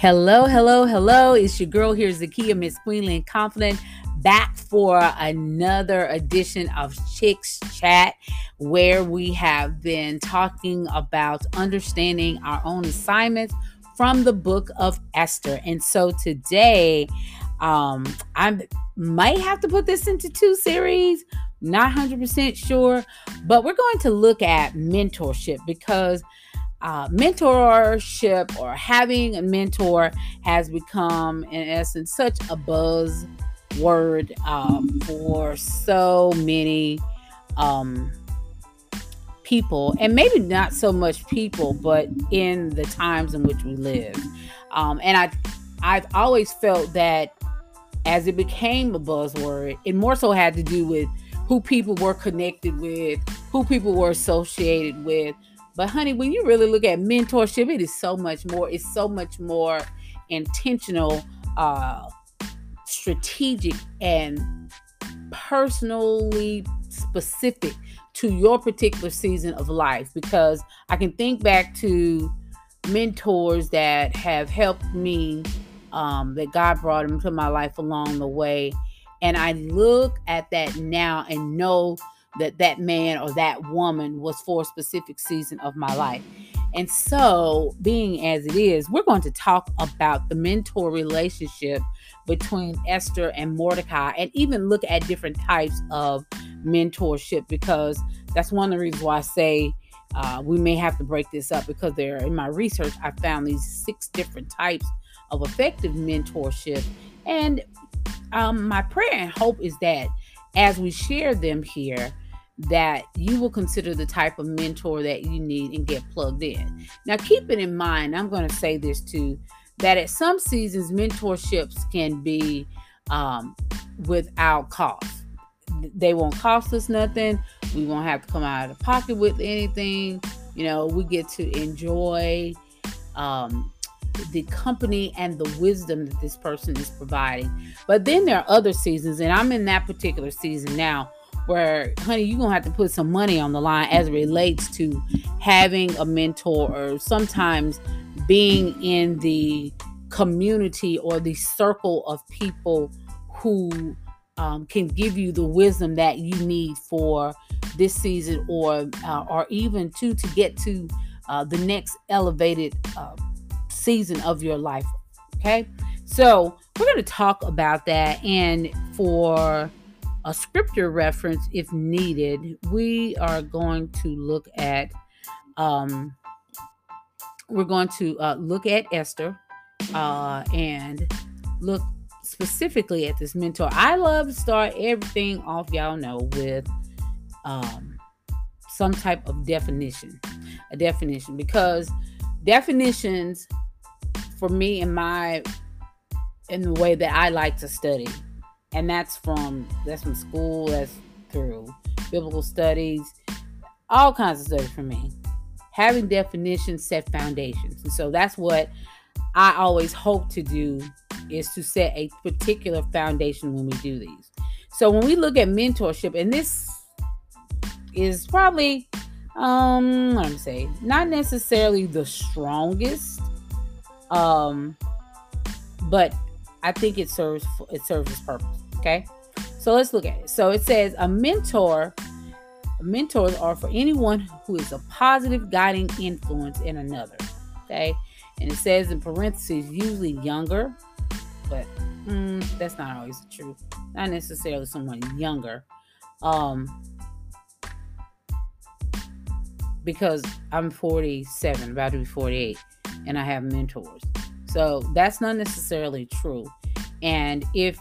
Hello, hello, hello. It's your girl here, Zakiya Miss Queenly Confident, back for another edition of Chicks Chat, where we have been talking about understanding our own assignments from the book of Esther. And so today, um, I might have to put this into two series, not 100% sure, but we're going to look at mentorship because uh, mentorship or having a mentor has become, in essence, such a buzz word um, for so many um, people, and maybe not so much people, but in the times in which we live. Um, and I, I've always felt that as it became a buzzword, it more so had to do with who people were connected with, who people were associated with, but honey, when you really look at mentorship, it is so much more. It's so much more intentional, uh, strategic, and personally specific to your particular season of life. Because I can think back to mentors that have helped me, um, that God brought into my life along the way. And I look at that now and know that that man or that woman was for a specific season of my life. And so, being as it is, we're going to talk about the mentor relationship between Esther and Mordecai and even look at different types of mentorship because that's one of the reasons why I say uh, we may have to break this up because there in my research I found these six different types of effective mentorship and um, my prayer and hope is that as we share them here that you will consider the type of mentor that you need and get plugged in. Now, keep it in mind, I'm going to say this too that at some seasons, mentorships can be um, without cost. They won't cost us nothing. We won't have to come out of the pocket with anything. You know, we get to enjoy um, the company and the wisdom that this person is providing. But then there are other seasons, and I'm in that particular season now where honey you're gonna have to put some money on the line as it relates to having a mentor or sometimes being in the community or the circle of people who um, can give you the wisdom that you need for this season or uh, or even to to get to uh, the next elevated uh, season of your life okay so we're going to talk about that and for a scripture reference if needed, we are going to look at um, we're going to uh, look at Esther uh, and look specifically at this mentor. I love to start everything off, y'all know, with um, some type of definition, a definition, because definitions for me in my in the way that I like to study. And that's from that's from school that's through biblical studies all kinds of studies for me. Having definitions set foundations. And so that's what i always hope to do is to set a particular foundation when we do these. So when we look at mentorship and this is probably um me say not necessarily the strongest um but i think it serves it serves its purpose Okay. So let's look at it. So it says a mentor, mentors are for anyone who is a positive guiding influence in another. Okay. And it says in parentheses, usually younger, but mm, that's not always the truth. Not necessarily someone younger. Um, because I'm 47, about to be 48, and I have mentors. So that's not necessarily true. And if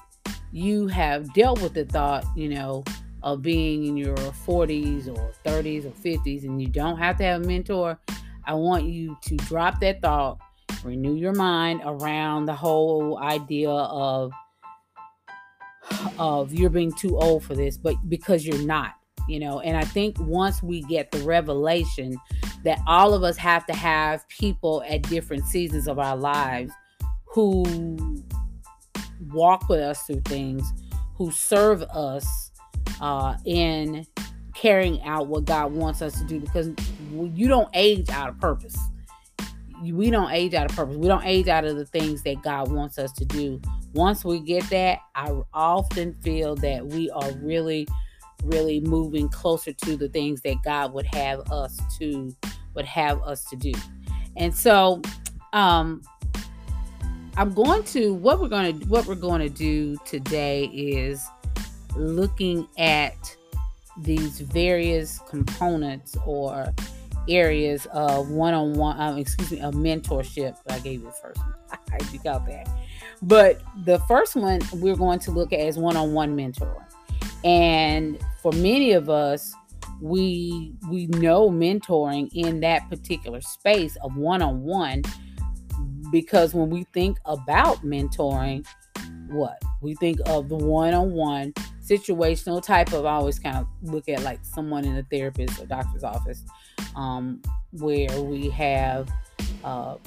you have dealt with the thought, you know, of being in your 40s or 30s or 50s and you don't have to have a mentor, I want you to drop that thought, renew your mind around the whole idea of of you're being too old for this, but because you're not, you know. And I think once we get the revelation that all of us have to have people at different seasons of our lives who walk with us through things, who serve us uh, in carrying out what God wants us to do because you don't age out of purpose. we don't age out of purpose. We don't age out of the things that God wants us to do. Once we get that, I often feel that we are really, really moving closer to the things that God would have us to would have us to do. And so, um, I'm going to what we're going to what we're going to do today is looking at these various components or areas of one-on-one um, excuse me of mentorship. I gave you the first one. I you got that. But the first one we're going to look at is one-on-one mentoring and for many of us we we know mentoring in that particular space of one-on-one because when we think about mentoring what? We think of the one-on-one situational type of I always kind of look at like someone in a therapist or doctor's office um, where we have a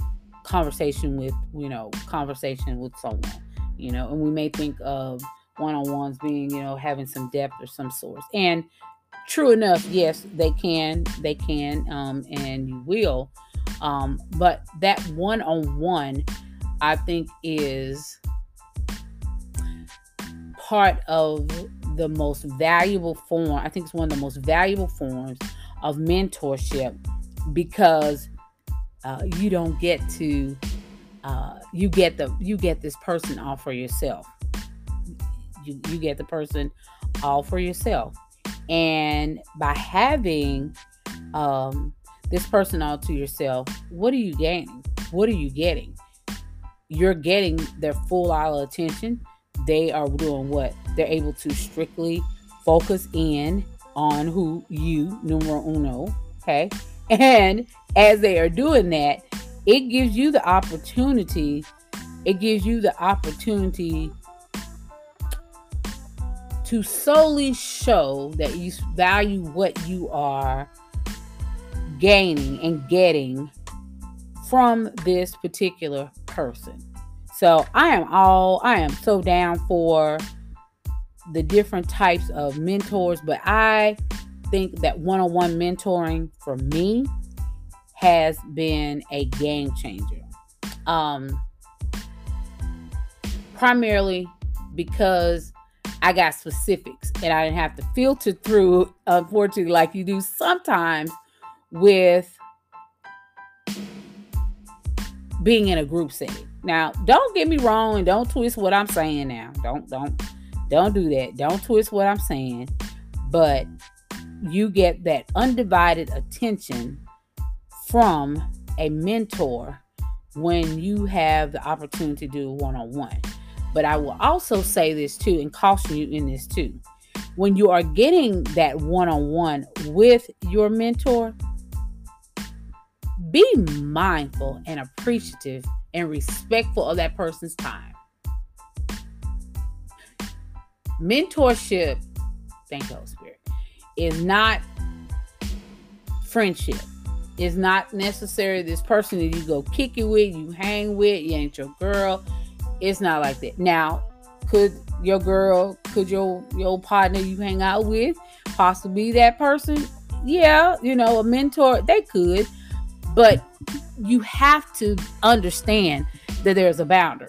conversation with you know conversation with someone you know and we may think of one-on-ones being you know having some depth or some source and true enough yes they can they can um, and you will um, but that one-on-one i think is part of the most valuable form. I think it's one of the most valuable forms of mentorship because uh, you don't get to uh, you get the you get this person all for yourself. You, you get the person all for yourself, and by having um, this person all to yourself, what are you gaining? What are you getting? You're getting their full all attention they are doing what? They're able to strictly focus in on who you, numero uno, okay? And as they are doing that, it gives you the opportunity, it gives you the opportunity to solely show that you value what you are gaining and getting from this particular person. So I am all I am so down for the different types of mentors, but I think that one-on-one mentoring for me has been a game changer. Um primarily because I got specifics and I didn't have to filter through, unfortunately, like you do sometimes with being in a group setting. Now, don't get me wrong and don't twist what I'm saying now. Don't don't don't do that. Don't twist what I'm saying. But you get that undivided attention from a mentor when you have the opportunity to do one-on-one. But I will also say this too and caution you in this too. When you are getting that one-on-one with your mentor, be mindful and appreciative and respectful of that person's time. Mentorship, thank you, Holy Spirit, is not friendship. It's not necessarily this person that you go kick it with, you hang with, you ain't your girl. It's not like that. Now, could your girl, could your your partner you hang out with possibly that person? Yeah, you know, a mentor, they could. But you have to understand that there's a boundary.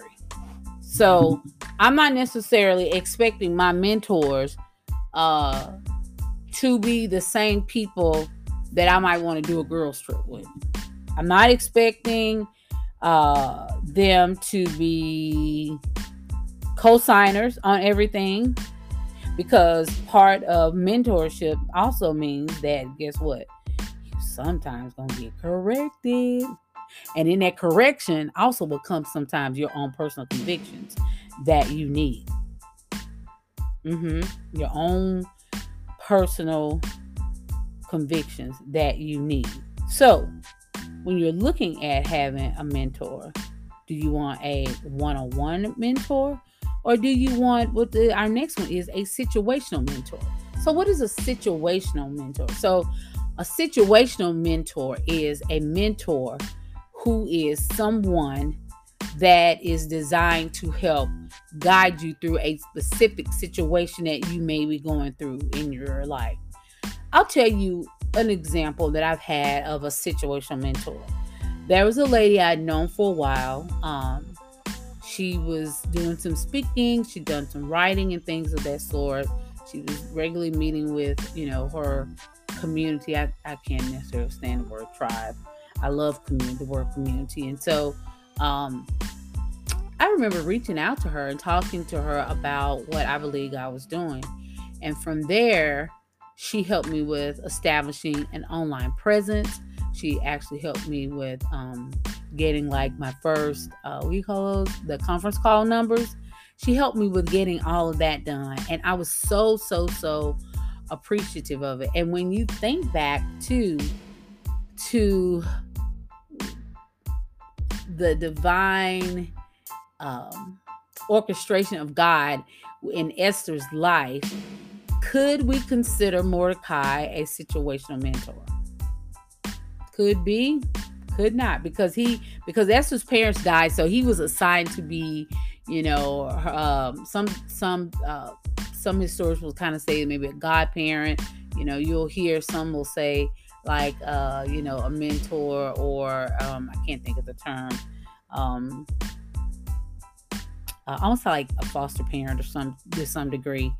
So I'm not necessarily expecting my mentors uh, to be the same people that I might want to do a girls trip with. I'm not expecting uh, them to be co-signers on everything because part of mentorship also means that guess what you sometimes gonna get corrected. And in that correction also will come sometimes your own personal convictions that you need. Mm-hmm. Your own personal convictions that you need. So when you're looking at having a mentor, do you want a one-on-one mentor or do you want what the, our next one is a situational mentor? So what is a situational mentor? So a situational mentor is a mentor who is someone that is designed to help guide you through a specific situation that you may be going through in your life. I'll tell you an example that I've had of a situational mentor. there was a lady I'd known for a while. Um, she was doing some speaking, she'd done some writing and things of that sort. She was regularly meeting with, you know, her community. I, I can't necessarily stand the word tribe. I love community, the word community. And so um, I remember reaching out to her and talking to her about what I believe I was doing. And from there, she helped me with establishing an online presence. She actually helped me with um, getting like my first, uh, what do you call those? The conference call numbers. She helped me with getting all of that done. And I was so, so, so appreciative of it. And when you think back to, to the divine um, orchestration of God in Esther's life, could we consider Mordecai a situational mentor? Could be, could not, because he because Esther's parents died, so he was assigned to be, you know, um, some some uh, some historians will kind of say maybe a godparent. You know, you'll hear some will say like uh, you know a mentor or um, I can't think of the term. Um, uh, almost like a foster parent or some to some degree.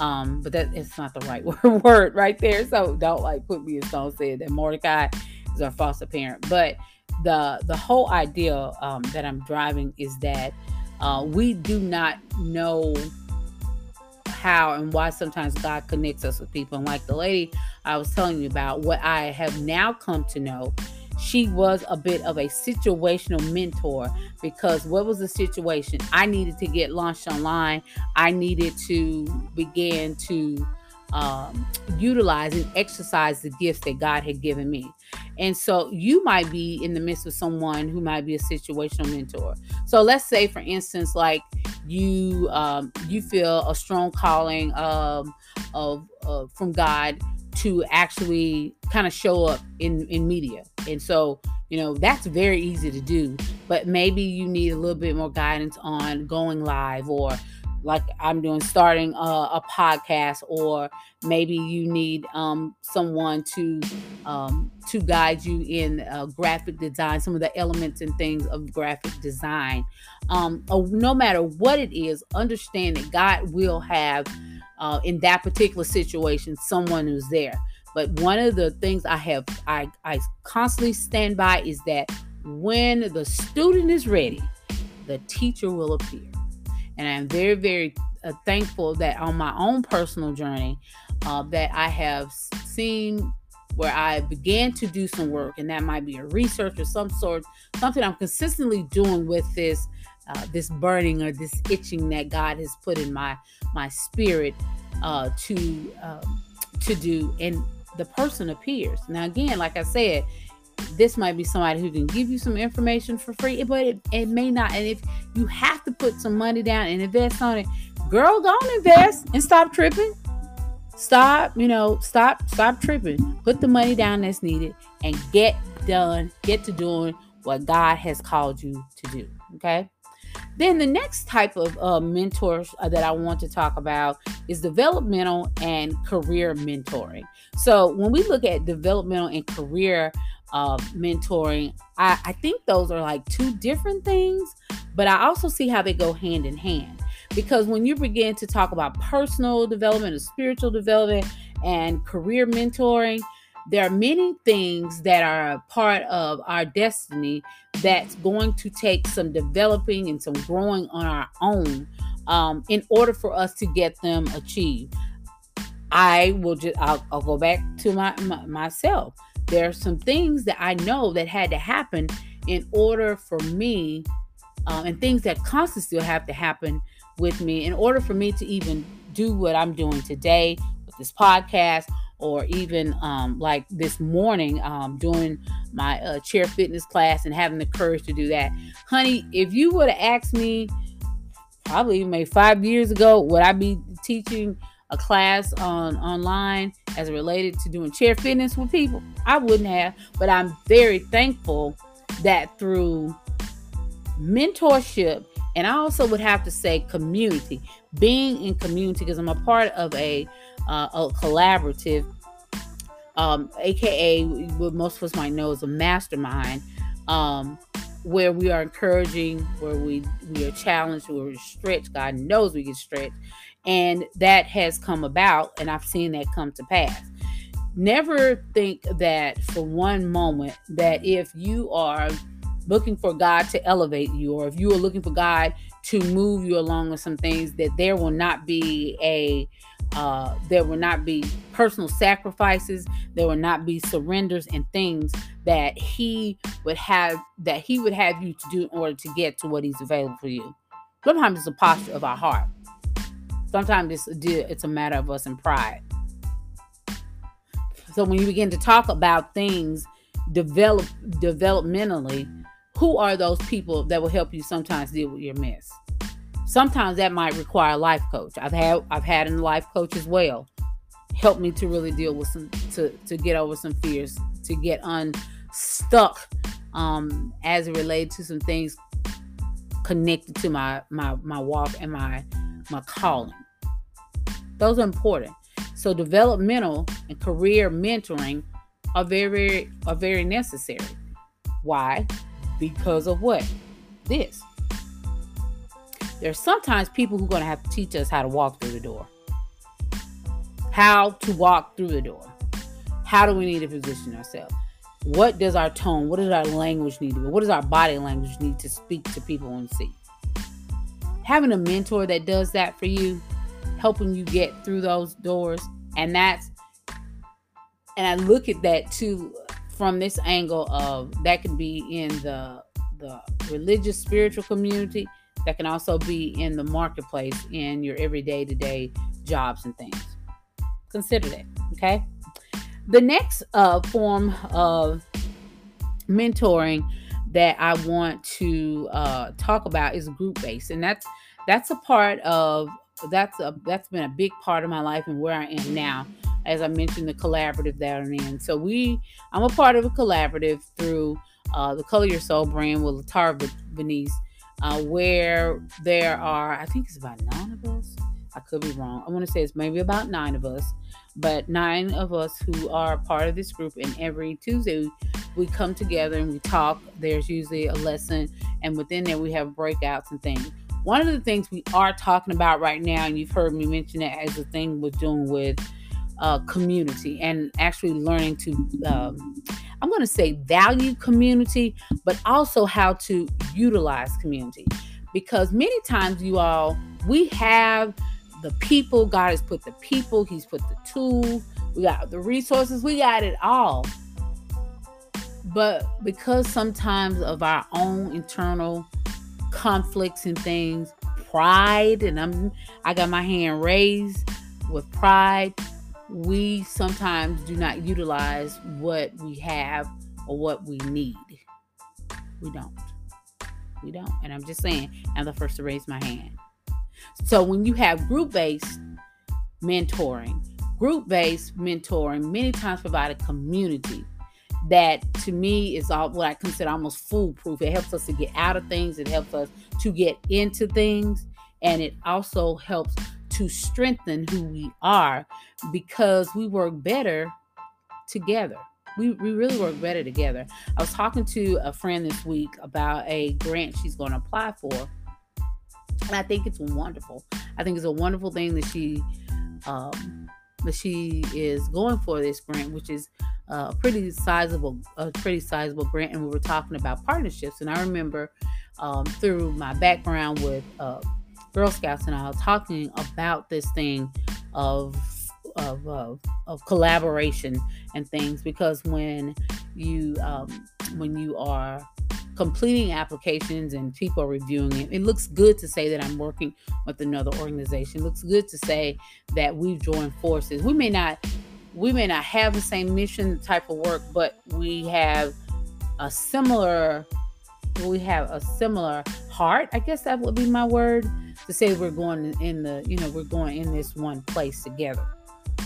Um, but that it's not the right word right there. So don't like put me as don't say that Mordecai is our foster parent. But the the whole idea um, that I'm driving is that uh, we do not know how and why sometimes God connects us with people. And like the lady I was telling you about, what I have now come to know she was a bit of a situational mentor because what was the situation? I needed to get launched online. I needed to begin to um, utilize and exercise the gifts that God had given me. And so you might be in the midst of someone who might be a situational mentor. So let's say, for instance, like you um, you feel a strong calling um, of uh, from God to actually kind of show up in in media. And so you know that's very easy to do but maybe you need a little bit more guidance on going live or like i'm doing starting a, a podcast or maybe you need um, someone to um, to guide you in uh, graphic design some of the elements and things of graphic design. Um, oh, no matter what it is understand that god will have uh, in that particular situation someone who's there. But one of the things I have I, I constantly stand by is that when the student is ready, the teacher will appear. And I'm very, very uh, thankful that on my own personal journey, uh, that I have seen where I began to do some work, and that might be a research or some sort, something I'm consistently doing with this uh, this burning or this itching that God has put in my my spirit uh, to um, to do, and the person appears. Now, again, like I said, this might be somebody who can give you some information for free, but it, it may not. And if you have to put some money down and invest on it, girl, don't invest and stop tripping. Stop, you know, stop, stop tripping. Put the money down that's needed and get done, get to doing what God has called you to do. Okay. Then the next type of uh, mentors uh, that I want to talk about is developmental and career mentoring. So when we look at developmental and career uh, mentoring, I, I think those are like two different things, but I also see how they go hand in hand. Because when you begin to talk about personal development and spiritual development and career mentoring, there are many things that are part of our destiny that's going to take some developing and some growing on our own um, in order for us to get them achieved. I will just I'll, I'll go back to my, my myself. There are some things that I know that had to happen in order for me, um, and things that constantly still have to happen with me in order for me to even do what I'm doing today with this podcast or even um, like this morning um, doing my uh, chair fitness class and having the courage to do that. Honey, if you would have asked me probably maybe five years ago, would I be teaching a class on online as related to doing chair fitness with people? I wouldn't have, but I'm very thankful that through mentorship and I also would have to say community, being in community because I'm a part of a uh, a collaborative, um, aka what most of us might know is a mastermind. um, where we are encouraging, where we we are challenged, where we're stretched. God knows we get stretched, and that has come about, and I've seen that come to pass. Never think that for one moment that if you are looking for God to elevate you, or if you are looking for God to move you along with some things, that there will not be a uh, there will not be personal sacrifices there will not be surrenders and things that he would have that he would have you to do in order to get to what he's available for you. Sometimes it's a posture of our heart. Sometimes it's a, it's a matter of us in pride. So when you begin to talk about things develop developmentally who are those people that will help you sometimes deal with your mess sometimes that might require a life coach. I've had I've had a life coach as well. Help me to really deal with some to to get over some fears, to get unstuck um as it relates to some things connected to my my my walk and my my calling. Those are important. So developmental and career mentoring are very are very necessary. Why? Because of what? This there's sometimes people who are going to have to teach us how to walk through the door. How to walk through the door. How do we need to position ourselves? What does our tone, what does our language need to be? What does our body language need to speak to people and see? Having a mentor that does that for you, helping you get through those doors, and that's and I look at that too from this angle of that could be in the the religious spiritual community that can also be in the marketplace in your everyday to day jobs and things. Consider that, okay? The next uh, form of mentoring that I want to uh, talk about is group based, and that's that's a part of that's a that's been a big part of my life and where I am now. As I mentioned, the collaborative that I'm in. So we, I'm a part of a collaborative through uh, the Color Your Soul brand with Latara Venice uh, where there are, I think it's about nine of us. I could be wrong. I want to say it's maybe about nine of us, but nine of us who are part of this group. And every Tuesday, we come together and we talk. There's usually a lesson, and within there, we have breakouts and things. One of the things we are talking about right now, and you've heard me mention it as a thing we're doing with uh, community and actually learning to um, I'm going to say value community, but also how to utilize community. Because many times, you all, we have the people, God has put the people, He's put the tools, we got the resources, we got it all. But because sometimes of our own internal conflicts and things, pride, and I'm I got my hand raised with pride, we sometimes do not utilize what we have or what we need. We don't. We don't. And I'm just saying, I'm the first to raise my hand. So when you have group based mentoring, group based mentoring many times provide a community that to me is all what I consider almost foolproof. It helps us to get out of things, it helps us to get into things, and it also helps to strengthen who we are because we work better together. We, we really work better together. I was talking to a friend this week about a grant she's going to apply for. And I think it's wonderful. I think it's a wonderful thing that she um, that she is going for this grant, which is a pretty sizable, a pretty sizable grant. And we were talking about partnerships. And I remember um, through my background with uh, Girl Scouts and I are talking about this thing of of, of, of collaboration and things because when you um, when you are completing applications and people are reviewing it, it looks good to say that I'm working with another organization. It looks good to say that we've joined forces. We may not we may not have the same mission type of work, but we have a similar we have a similar heart. I guess that would be my word to say we're going in the, you know, we're going in this one place together.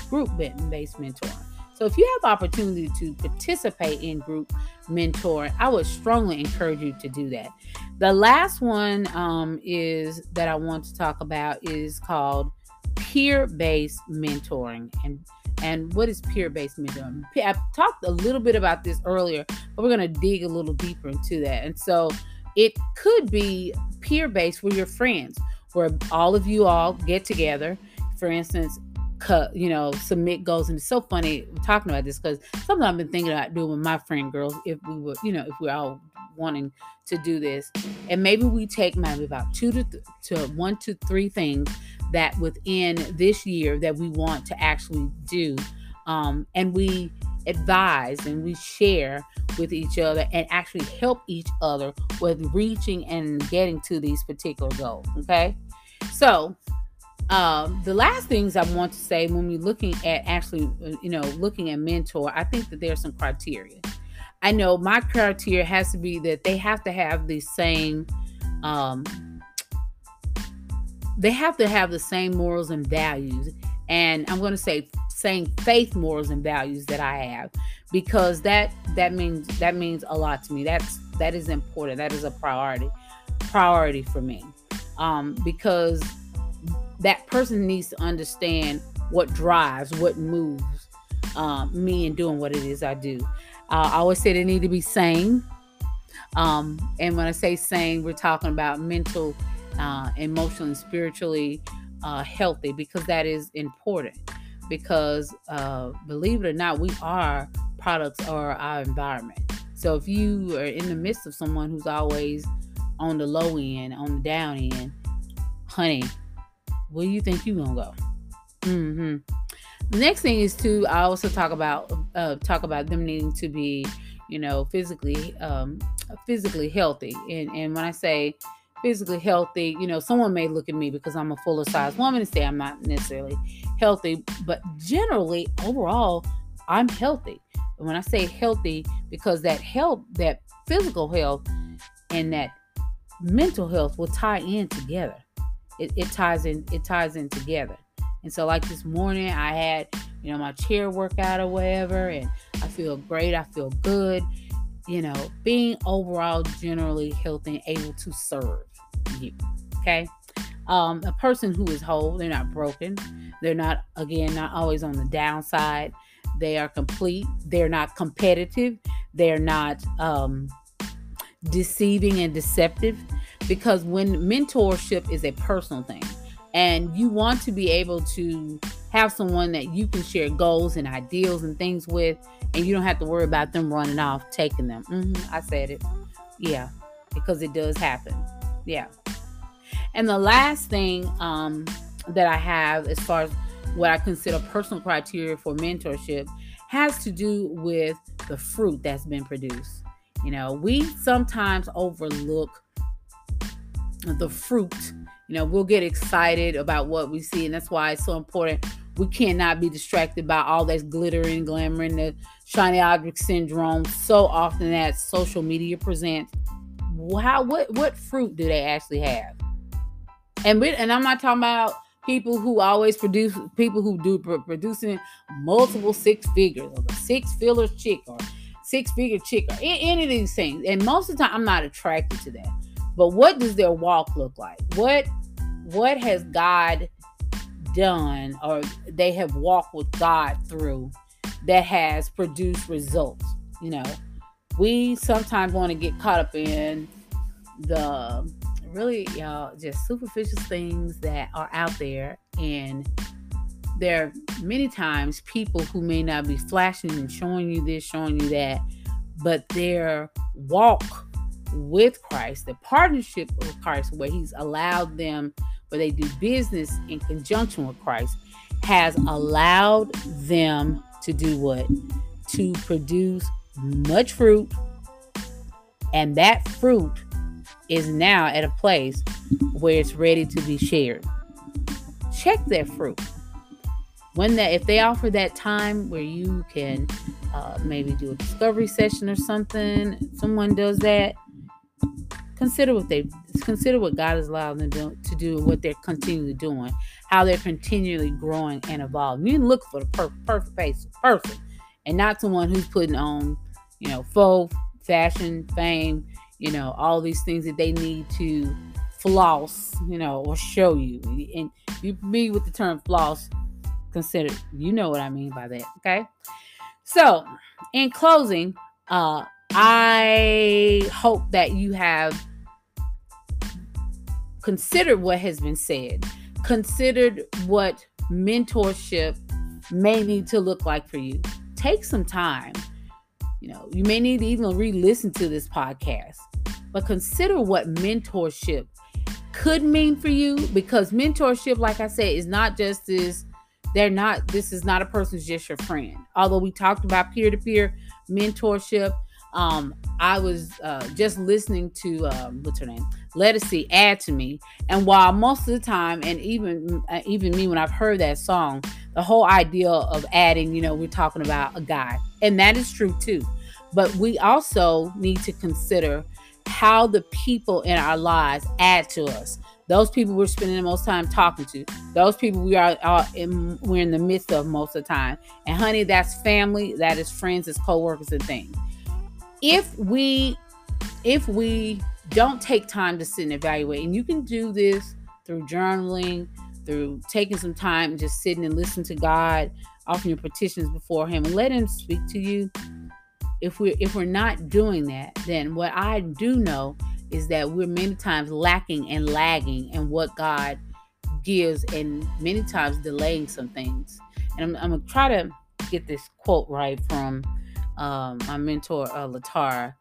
Group based mentoring. So if you have opportunity to participate in group mentoring, I would strongly encourage you to do that. The last one um, is that I want to talk about is called peer-based mentoring, and And what is peer based mentoring? I talked a little bit about this earlier, but we're going to dig a little deeper into that. And so it could be peer based with your friends, where all of you all get together. For instance, cut, you know, submit goals. And it's so funny talking about this because something I've been thinking about doing with my friend girls if we were, you know, if we're all wanting to do this. And maybe we take maybe about two to, th- to one to three things that within this year that we want to actually do. Um, and we advise and we share with each other and actually help each other with reaching and getting to these particular goals. Okay. So, um, the last things I want to say when we're looking at actually, uh, you know, looking at mentor, I think that there's some criteria. I know my criteria has to be that they have to have the same, um, they have to have the same morals and values. And I'm going to say same faith, morals, and values that I have, because that that means that means a lot to me. That's that is important. That is a priority, priority for me, um, because that person needs to understand what drives, what moves uh, me in doing what it is I do. Uh, I always say they need to be sane. Um, and when I say sane, we're talking about mental, uh, emotional, and spiritually uh, healthy because that is important. Because uh, believe it or not, we are products of our environment. So if you are in the midst of someone who's always on the low end, on the down end, honey, where do you think you gonna go? Mm-hmm. Next thing is to I also talk about uh, talk about them needing to be, you know, physically um, physically healthy. And and when I say physically healthy, you know, someone may look at me because I'm a fuller size woman and say I'm not necessarily healthy, but generally overall I'm healthy. And when I say healthy, because that health, that physical health, and that mental health will tie in together it, it ties in it ties in together. And so like this morning I had, you know, my chair workout or whatever, and I feel great, I feel good. You know, being overall generally healthy and able to serve you. Okay. Um, a person who is whole, they're not broken. They're not, again, not always on the downside. They are complete. They're not competitive. They're not um, deceiving and deceptive because when mentorship is a personal thing and you want to be able to have someone that you can share goals and ideals and things with and you don't have to worry about them running off taking them. Mm-hmm, i said it. Yeah because it does happen. Yeah. And the last thing um, that i have as far as what i consider personal criteria for mentorship has to do with the fruit that's been produced. You know we sometimes overlook the fruit. You know, we'll get excited about what we see, and that's why it's so important. We cannot be distracted by all that glitter and glamour and the shiny object syndrome. So often that social media presents. How what what fruit do they actually have? And we, and I'm not talking about people who always produce people who do producing multiple six figures or the six fillers chick or six figure chick or any of these things. And most of the time, I'm not attracted to that. But what does their walk look like? What what has God done or they have walked with God through that has produced results? You know, we sometimes want to get caught up in the really y'all just superficial things that are out there and there are many times people who may not be flashing and showing you this showing you that but their walk with Christ, the partnership with Christ, where He's allowed them, where they do business in conjunction with Christ, has allowed them to do what? To produce much fruit. And that fruit is now at a place where it's ready to be shared. Check that fruit. When that, if they offer that time where you can uh, maybe do a discovery session or something, someone does that, consider what they consider what God has allowed them to, do what they're continually doing, how they're continually growing and evolving. You look for the perfect, face perfect person, and not someone who's putting on, you know, faux fashion, fame, you know, all these things that they need to floss, you know, or show you. And you me with the term floss, consider. You know what I mean by that. Okay. So, in closing, uh, I hope that you have considered what has been said, considered what mentorship may need to look like for you. Take some time. You know, you may need to even re listen to this podcast, but consider what mentorship could mean for you because mentorship, like I said, is not just this. They're not, this is not a person's just your friend. Although we talked about peer to peer mentorship, um, I was uh, just listening to um, what's her name, Ledisi, add to me, and while most of the time, and even uh, even me when I've heard that song, the whole idea of adding, you know, we're talking about a guy, and that is true too. But we also need to consider how the people in our lives add to us. Those people we're spending the most time talking to, those people we are, are in, we're in the midst of most of the time. And honey, that's family, that is friends, it's co-workers and things. If we if we don't take time to sit and evaluate, and you can do this through journaling, through taking some time just sitting and listening to God, offering your petitions before Him, and let Him speak to you if we're if we're not doing that, then what I do know is that we're many times lacking and lagging in what God gives, and many times delaying some things. And I'm, I'm gonna try to get this quote right from um, my mentor uh, Latara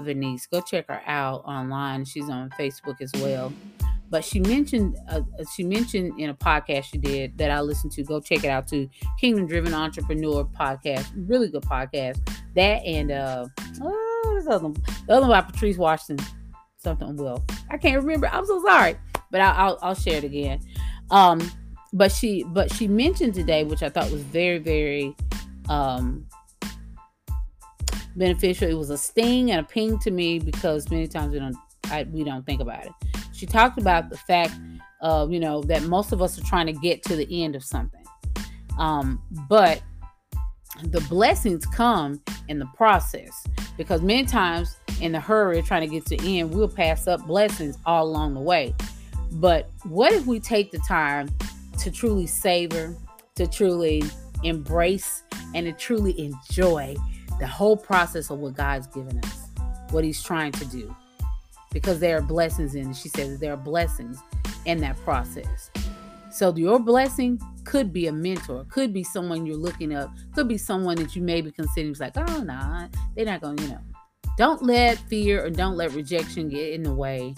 Venice. Go check her out online. She's on Facebook as well. But she mentioned uh, she mentioned in a podcast she did that I listened to. Go check it out too. Kingdom Driven Entrepreneur podcast, really good podcast. That and uh, oh, what is the other one? The other one about Patrice Washington, something Will. I can't remember. I'm so sorry, but I'll, I'll, I'll share it again. Um, but she but she mentioned today, which I thought was very very um beneficial. It was a sting and a ping to me because many times we don't I, we don't think about it. She talked about the fact of you know that most of us are trying to get to the end of something. Um, but the blessings come in the process because many times in the hurry of trying to get to the end we'll pass up blessings all along the way. But what if we take the time to truly savor to truly embrace and to truly enjoy the whole process of what god's given us what he's trying to do. Because there are blessings in she says there are blessings in that process. So your blessing could be a mentor. Could be someone you're looking up. Could be someone that you may be considering. Like oh nah they're not gonna you know. Don't let fear or don't let rejection get in the way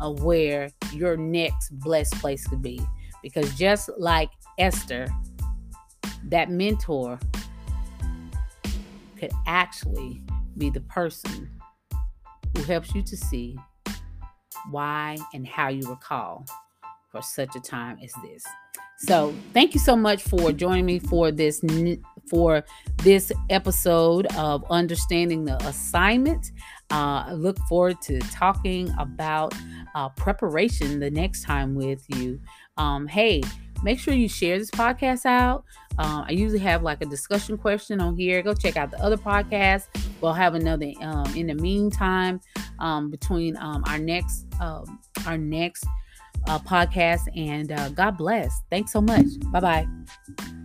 of where your next blessed place could be. Because just like esther that mentor could actually be the person who helps you to see why and how you were called for such a time as this. So, thank you so much for joining me for this for this episode of understanding the assignment. Uh, I look forward to talking about uh, preparation the next time with you. Um, hey, make sure you share this podcast out. Uh, I usually have like a discussion question on here. Go check out the other podcast. We'll have another um, in the meantime um, between um, our next um, our next uh, podcast. And uh, God bless. Thanks so much. Bye bye.